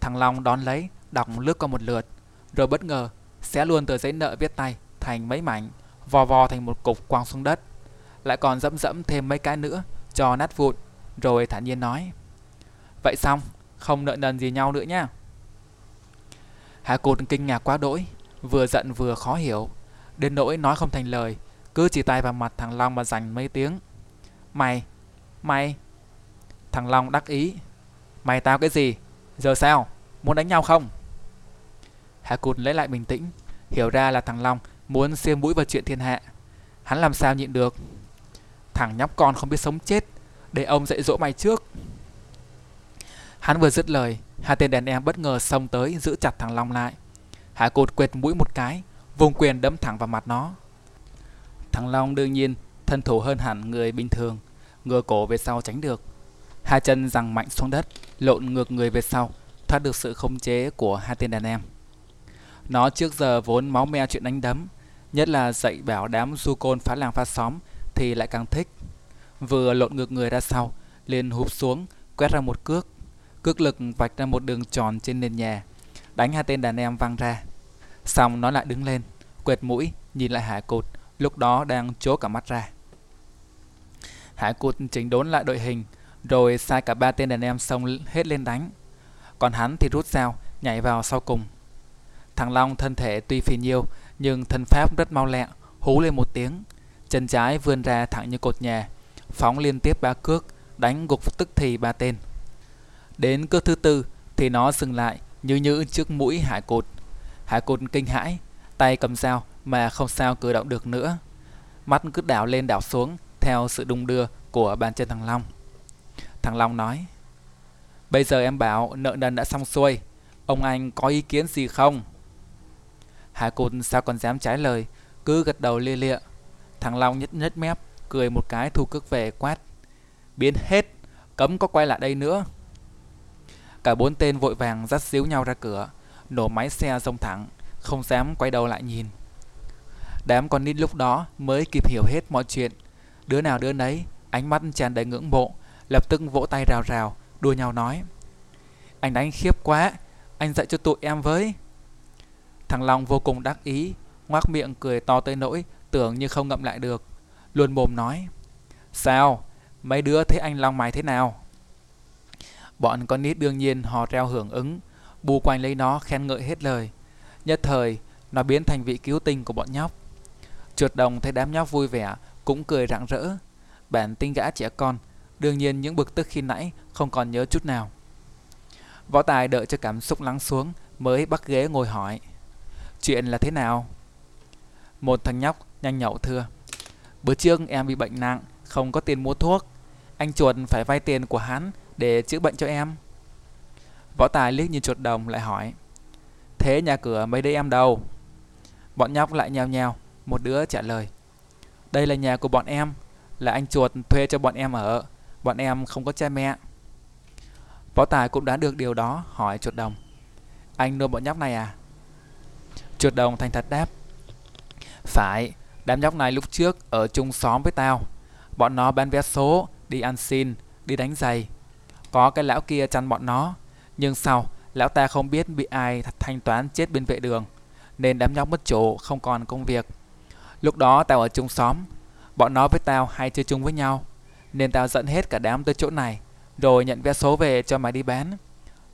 Thằng Long đón lấy, Đọc lướt qua một lượt, Rồi bất ngờ xé luôn tờ giấy nợ viết tay Thành mấy mảnh, Vò vò thành một cục quăng xuống đất. Lại còn dẫm dẫm thêm mấy cái nữa, Cho nát vụn, Rồi thản nhiên nói, Vậy xong, Không nợ nần gì nhau nữa nhá. Hà Cụt kinh ngạc quá đỗi, Vừa giận vừa khó hiểu. Đến nỗi nói không thành lời, Cứ chỉ tay vào mặt thằng Long mà dành mấy tiếng, Mày Mày Thằng Long đắc ý. Mày tao cái gì? Giờ sao? Muốn đánh nhau không? Hà Cụt lấy lại bình tĩnh, Hiểu ra là thằng Long muốn xiêm mũi vào chuyện thiên hạ. Hắn làm sao nhịn được? Thằng nhóc con không biết sống chết, Để ông dạy dỗ mày trước. Hắn vừa dứt lời, Hai tên đàn em bất ngờ xông tới Giữ chặt thằng Long lại. Hạ Cụt quệt mũi một cái, Vùng quyền đấm thẳng vào mặt nó. Thằng Long đương nhiên thân thủ hơn hẳn người bình thường Ngừa cổ về sau tránh được. Hai chân giằng mạnh xuống đất, lộn ngược người về sau, thoát được sự khống chế của hai tên đàn em. Nó trước giờ vốn máu me chuyện đánh đấm, nhất là dạy bảo đám du côn phá làng phá xóm thì lại càng thích. Vừa lộn ngược người ra sau, liền hụp xuống, quét ra một cước. Cước lực vạch ra một đường tròn trên nền nhà, đánh hai tên đàn em văng ra. Xong nó lại đứng lên, quệt mũi, nhìn lại hải cột, lúc đó đang chố cả mắt ra. Hải cột chỉnh đốn lại đội hình, rồi sai cả ba tên đàn em xông hết lên đánh. Còn hắn thì rút dao, Nhảy vào sau cùng. Thằng Long thân thể tuy phì nhiêu, Nhưng thân pháp rất mau lẹ, Hú lên một tiếng. Chân trái vươn ra thẳng như cột nhà Phóng liên tiếp ba cước, Đánh gục tức thì ba tên. Đến cước thứ tư Thì nó dừng lại như như trước mũi hải cột. Hải cột kinh hãi, Tay cầm dao mà không sao cử động được nữa. Mắt cứ đảo lên đảo xuống Theo sự đung đưa của bàn chân thằng Long. Thằng Long nói. Bây giờ em bảo nợ nần đã xong xuôi Ông anh có ý kiến gì không? Hà Cụt sao còn dám trái lời Cứ gật đầu lia lịa. Thằng Long nhất nhất mép Cười một cái thu cước về quát. Biến hết Cấm có quay lại đây nữa. Cả bốn tên vội vàng dắt xíu nhau ra cửa, nổ máy xe rông thẳng, không dám quay đầu lại nhìn. Đám con nít lúc đó mới kịp hiểu hết mọi chuyện. Đứa nào đứa nấy, ánh mắt tràn đầy ngưỡng mộ, lập tức vỗ tay rào rào, đua nhau nói. Anh đánh khiếp quá, anh dạy cho tụi em với. Thằng Long vô cùng đắc ý, ngoác miệng cười to tới nỗi tưởng như không ngậm lại được. Luôn mồm nói. Sao? Mấy đứa thấy anh Long mày thế nào? Bọn con nít đương nhiên hò reo hưởng ứng, bù quanh lấy nó khen ngợi hết lời. Nhất thời, nó biến thành vị cứu tinh của bọn nhóc. trượt đồng thấy đám nhóc vui vẻ, cũng cười rạng rỡ. Bản tinh gã trẻ con, đương nhiên những bực tức khi nãy không còn nhớ chút nào. Võ Tài đợi cho cảm xúc lắng xuống mới bắt ghế ngồi hỏi. Chuyện là thế nào? Một thằng nhóc nhanh nhậu thưa. Bữa trước em bị bệnh nặng, không có tiền mua thuốc. Anh chuột phải vay tiền của hắn để chữa bệnh cho em. Võ Tài liếc nhìn chuột đồng lại hỏi. Thế nhà cửa mấy đứa em đâu? Bọn nhóc lại nhào nhào, một đứa trả lời. Đây là nhà của bọn em, là anh chuột thuê cho bọn em ở. Bọn em không có cha mẹ. Võ Tài cũng đã được điều đó, hỏi chuột đồng. Anh nuôi bọn nhóc này à? Chuột đồng thành thật đáp. Phải, đám nhóc này lúc trước ở chung xóm với tao. Bọn nó bán vé số, đi ăn xin, đi đánh giày. Có cái lão kia chăn bọn nó. Nhưng sau, lão ta không biết bị ai thanh toán chết bên vệ đường. Nên đám nhóc mất chỗ, không còn công việc. Lúc đó tao ở chung xóm. Bọn nó với tao hay chơi chung với nhau. Nên tao dẫn hết cả đám tới chỗ này. Rồi nhận vé số về cho mày đi bán.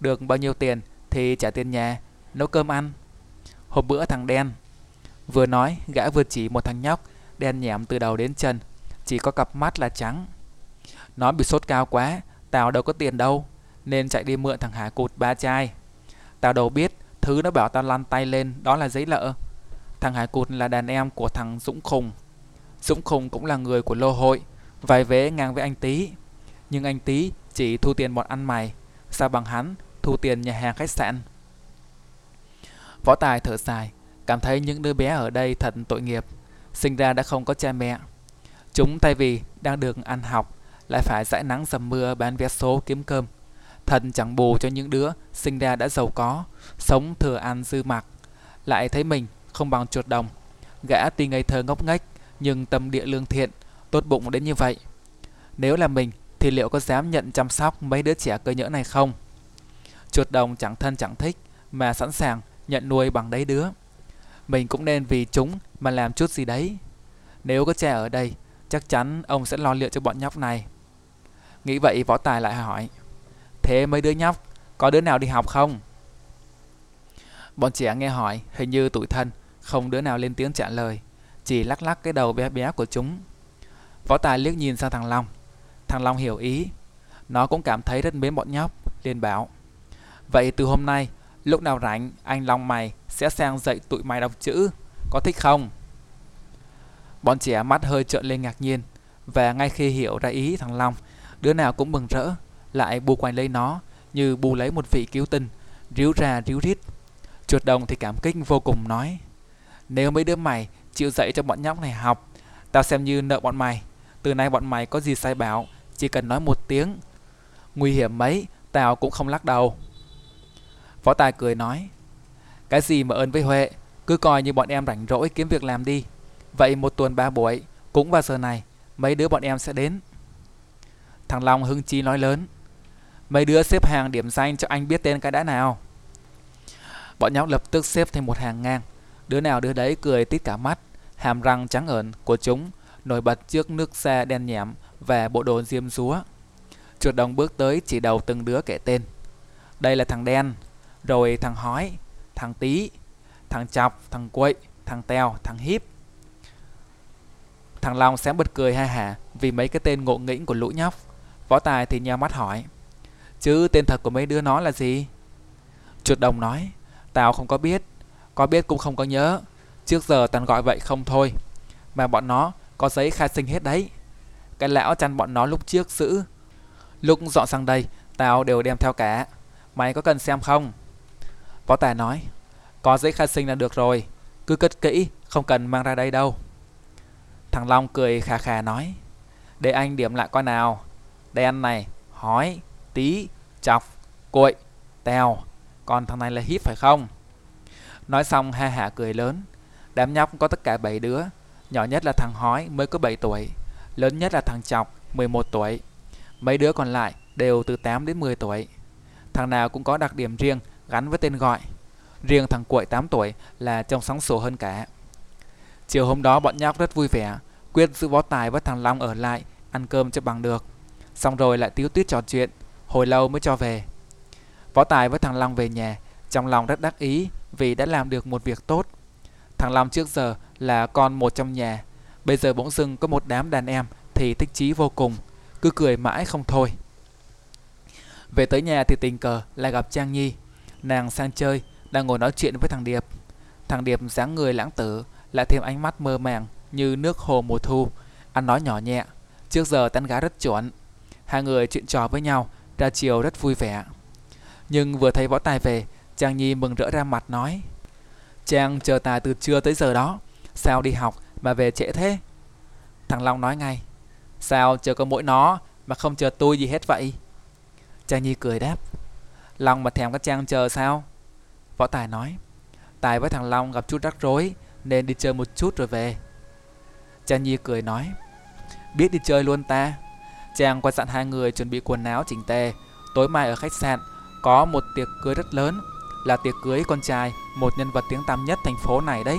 Được bao nhiêu tiền thì trả tiền nhà, nấu cơm ăn. Hôm bữa thằng đen Vừa nói, gã vừa chỉ một thằng nhóc đen nhẻm từ đầu đến chân, chỉ có cặp mắt là trắng. Nó bị sốt cao quá, tao đâu có tiền đâu, nên chạy đi mượn thằng Hải cụt ba chai. Tao đâu biết, thứ nó bảo tao lăn tay lên đó là giấy lợ. Thằng Hải cụt là đàn em của thằng Dũng Khùng. Dũng Khùng cũng là người của lô hội, vài vế ngang với anh Tý. Nhưng anh Tý chỉ thu tiền bọn ăn mày, sao bằng hắn thu tiền nhà hàng khách sạn. Võ Tài thở dài, cảm thấy những đứa bé ở đây thật tội nghiệp, sinh ra đã không có cha mẹ. Chúng thay vì đang được ăn học, lại phải dãi nắng dầm mưa bán vé số kiếm cơm. Thật chẳng bù cho những đứa sinh ra đã giàu có, sống thừa ăn dư mặc, lại thấy mình không bằng chuột đồng. Gã tuy ngây thơ ngốc nghếch, nhưng tâm địa lương thiện, tốt bụng đến như vậy. Nếu là mình, thì liệu có dám nhận chăm sóc mấy đứa trẻ cơ nhỡ này không? Chuột đồng chẳng thân chẳng thích, mà sẵn sàng nhận nuôi bằng đấy đứa. Mình cũng nên vì chúng mà làm chút gì đấy. Nếu có cha ở đây, chắc chắn ông sẽ lo liệu cho bọn nhóc này. Nghĩ vậy võ tài lại hỏi. Thế mấy đứa nhóc, có đứa nào đi học không? Bọn trẻ nghe hỏi, hình như tủi thân, không đứa nào lên tiếng trả lời. Chỉ lắc lắc cái đầu bé bé của chúng. Võ tài liếc nhìn sang thằng Long. Thằng Long hiểu ý. Nó cũng cảm thấy rất mến bọn nhóc, liền bảo. Vậy từ hôm nay, lúc nào rảnh, anh Long mày sẽ sang dạy tụi mày đọc chữ, có thích không? Bọn trẻ mắt hơi trợn lên ngạc nhiên, và ngay khi hiểu ra ý thằng Long, đứa nào cũng mừng rỡ, lại bù quanh lấy nó như bù lấy một vị cứu tinh, ríu ra ríu rít. Chuột đồng thì cảm kích vô cùng nói, nếu mấy đứa mày chịu dạy cho bọn nhóc này học, tao xem như nợ bọn mày. Từ nay bọn mày có gì sai bảo, chỉ cần nói một tiếng. Nguy hiểm mấy, tao cũng không lắc đầu. Võ Tài cười nói, cái gì mà ơn với Huệ, cứ coi như bọn em rảnh rỗi kiếm việc làm đi. Vậy một tuần ba buổi, cũng vào giờ này, mấy đứa bọn em sẽ đến. Thằng Long hưng chi nói lớn, mấy đứa xếp hàng điểm danh cho anh biết tên cái đã nào. Bọn nhóc lập tức xếp thành một hàng ngang, đứa nào đứa đấy cười tít cả mắt, hàm răng trắng ẩn của chúng nổi bật trước nước xe đen nhẽm và bộ đồ diêm rúa. Chuột đồng bước tới chỉ đầu từng đứa kể tên. Đây là thằng đen, rồi thằng hói, thằng tí, thằng chọc, thằng quậy, thằng teo, thằng hiếp. Thằng Long sáng bật cười ha hả vì mấy cái tên ngộ nghĩnh của lũ nhóc. Võ Tài thì nheo mắt hỏi. Chứ tên thật của mấy đứa nó là gì? Chuột đồng nói. Tao không có biết. Có biết cũng không có nhớ. Trước giờ tao gọi vậy không thôi. Mà bọn nó có giấy khai sinh hết đấy. Cái lão chăn bọn nó lúc trước giữ. Lúc dọn sang đây, tao đều đem theo cả. Mày có cần xem không? Võ Tài nói, có giấy khai sinh là được rồi, cứ cất kỹ, không cần mang ra đây đâu. Thằng Long cười khà khà nói, để anh điểm lại coi nào. Đen này, hói, tí, chọc, cội, Tèo, còn thằng này là hít phải không? Nói xong ha hả cười lớn. Đám nhóc có tất cả 7 đứa. Nhỏ nhất là thằng Hói mới có 7 tuổi. Lớn nhất là thằng Chọc 11 tuổi. Mấy đứa còn lại đều từ 8 đến 10 tuổi. Thằng nào cũng có đặc điểm riêng gắn với tên gọi. Riêng thằng Cuội 8 tuổi là trông sóng sổ hơn cả. Chiều hôm đó bọn nhóc rất vui vẻ, quyết giữ võ tài với thằng Long ở lại ăn cơm cho bằng được. Xong rồi lại tiếu tuyết trò chuyện, hồi lâu mới cho về. Võ Tài với thằng Long về nhà, trong lòng rất đắc ý vì đã làm được một việc tốt. Thằng Long trước giờ là con một trong nhà, bây giờ bỗng dưng có một đám đàn em thì thích chí vô cùng, cứ cười mãi không thôi. Về tới nhà thì tình cờ lại gặp Trang Nhi. Nàng sang chơi, đang ngồi nói chuyện với thằng Điệp. Thằng Điệp dáng người lãng tử, lại thêm ánh mắt mơ màng như nước hồ mùa thu, ăn nói nhỏ nhẹ. Trước giờ tán gái rất chuẩn. Hai người chuyện trò với nhau, ra chiều rất vui vẻ. Nhưng vừa thấy võ tài về, Trang Nhi mừng rỡ ra mặt nói Trang chờ tài từ trưa tới giờ đó, sao đi học mà về trễ thế? Thằng Long nói ngay. Sao chờ có mỗi nó mà không chờ tôi gì hết vậy? Trang Nhi cười đáp. Long mà thèm các Trang chờ sao? Võ Tài nói. Tài với thằng Long gặp chút rắc rối Nên đi chơi một chút rồi về. Trang Nhi cười nói. Biết đi chơi luôn ta. Trang qua dặn hai người chuẩn bị quần áo chỉnh tề. Tối mai ở khách sạn Có một tiệc cưới rất lớn. Là tiệc cưới con trai, Một nhân vật tiếng tăm nhất thành phố này đấy.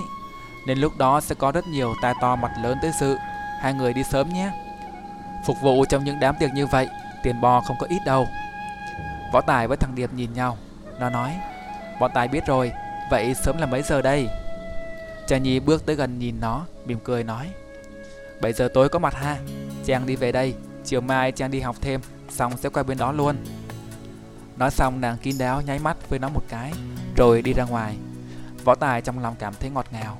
Nên lúc đó sẽ có rất nhiều tai to mặt lớn tới sự. Hai người đi sớm nhé. Phục vụ trong những đám tiệc như vậy, Tiền bò không có ít đâu. Võ Tài với thằng Điệp nhìn nhau. Nó nói Bọn Tài biết rồi, Vậy sớm là mấy giờ đây? Cha Nhi bước tới gần nhìn nó, Mỉm cười nói 7 giờ tối có mặt ha. Trang đi về đây, Chiều mai Trang đi học thêm, Xong sẽ qua bên đó luôn. Nói xong nàng kín đáo nháy mắt với nó một cái, Rồi đi ra ngoài. Võ Tài trong lòng cảm thấy ngọt ngào.